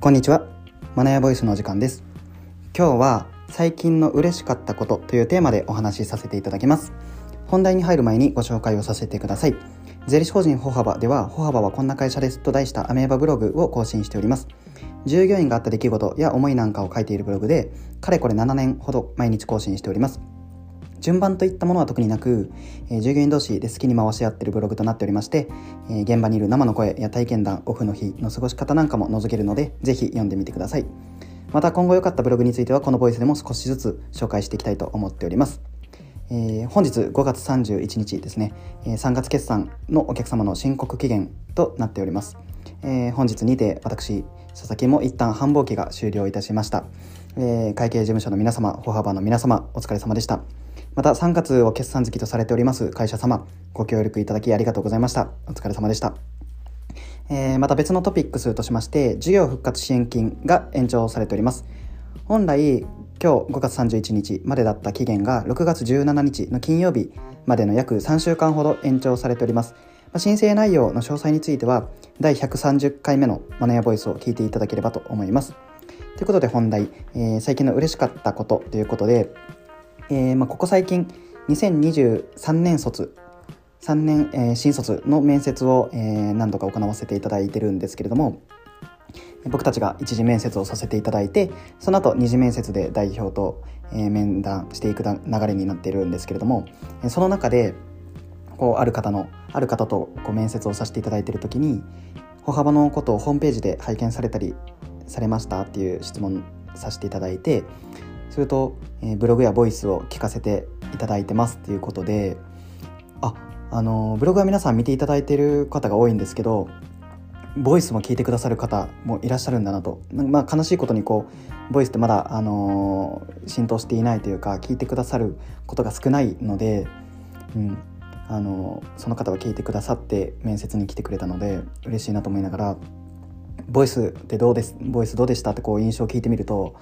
こんにちは。マナヤボイスのお時間です。今日は最近の嬉しかったことというテーマでお話しさせていただきます。本題に入る前にご紹介をさせてください。税理士法人歩幅では歩幅はこんな会社ですと題したアメーバブログを更新しております。従業員があった出来事や思いなんかを書いているブログでかれこれ7年ほど毎日更新しております。順番といったものは特になく、え、従業員同士で好きに回し合ってるブログとなっておりまして、え、現場にいる生の声や体験談オフの日の過ごし方なんかも覗けるのでぜひ読んでみてください。また今後良かったブログについてはこのボイスでも少しずつ紹介していきたいと思っております。えー、本日5月31日ですね、えー、3月決算のお客様の申告期限となっております、えー、本日にて私佐々木も一旦繁忙期が終了いたしました、え、会計事務所の皆様歩幅の皆様お疲れ様でした。また3月を決算月とされております会社様、ご協力いただきありがとうございました。お疲れ様でした。えー、また別のトピックスとしまして、事業復活支援金が延長されております。本来、今日5月31日までだった期限が6月17日の金曜日までの約3週間ほど延長されております。申請内容の詳細については、第130回目のマネアボイスを聞いていただければと思います。ということで本題、えー、最近の嬉しかったことということで、えー、まあ、ここ最近2023年卒3年、えー、新卒の面接を、えー、何度か行わせていただいてるんですけれども僕たちが一次面接をさせていただいてその後二次面接で代表と、えー、面談していく流れになっているんですけれどもその中でこうある方のある方とこう面接をさせていただいている時に歩幅のことをホームページで拝見されたりされましたっていう質問させていただいてすると、えー、ブログやボイスを聞かせていただいてますっていうことでああのブログは皆さん見ていただいている方が多いんですけどボイスも聞いてくださる方もいらっしゃるんだなと、まあ、悲しいことにこうボイスってまだ、あのー、浸透していないというか聞いてくださることが少ないので、うんあの、その方は聞いてくださって面接に来てくれたので嬉しいなと思いながらボイスでどうですボイスどうでしたってこう印象を聞いてみると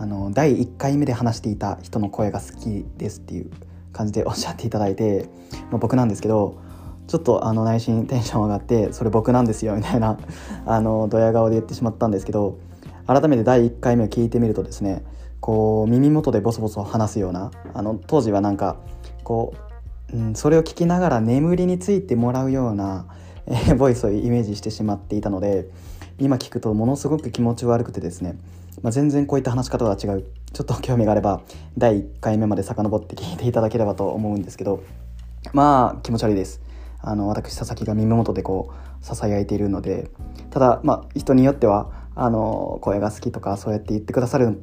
あの第1回目で話していた人の声が好きですっていう感じでおっしゃっていただいて、まあ、僕なんですけどちょっとあの内心テンション上がってそれ僕なんですよみたいなあのドヤ顔で言ってしまったんですけど改めて第1回目を聞いてみるとですねこう耳元でボソボソ話すようなあの当時はなんかこう、うん、それを聞きながら眠りについてもらうような、えー、ボイスをイメージしてしまっていたので今聞くとものすごく気持ち悪くてですね。まあ、全然こういった話し方とは違う。ちょっと興味があれば第1回目まで遡って聞いていただければと思うんですけど。まあ気持ち悪いです。あの私佐々木が耳元でこうささやいているので。ただまあ人によってはあの声が好きとかそうやって言ってくださる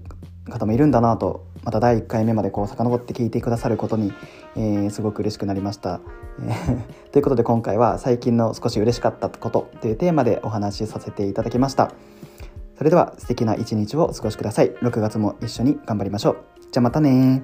方もいるんだなとまた第1回目までこう遡って聞いてくださることに、えー、すごく嬉しくなりました。ということで今回は最近の少し嬉しかったことというテーマでお話しさせていただきました。それでは素敵な一日をお過ごしください。6月も一緒に頑張りましょう。じゃあまたね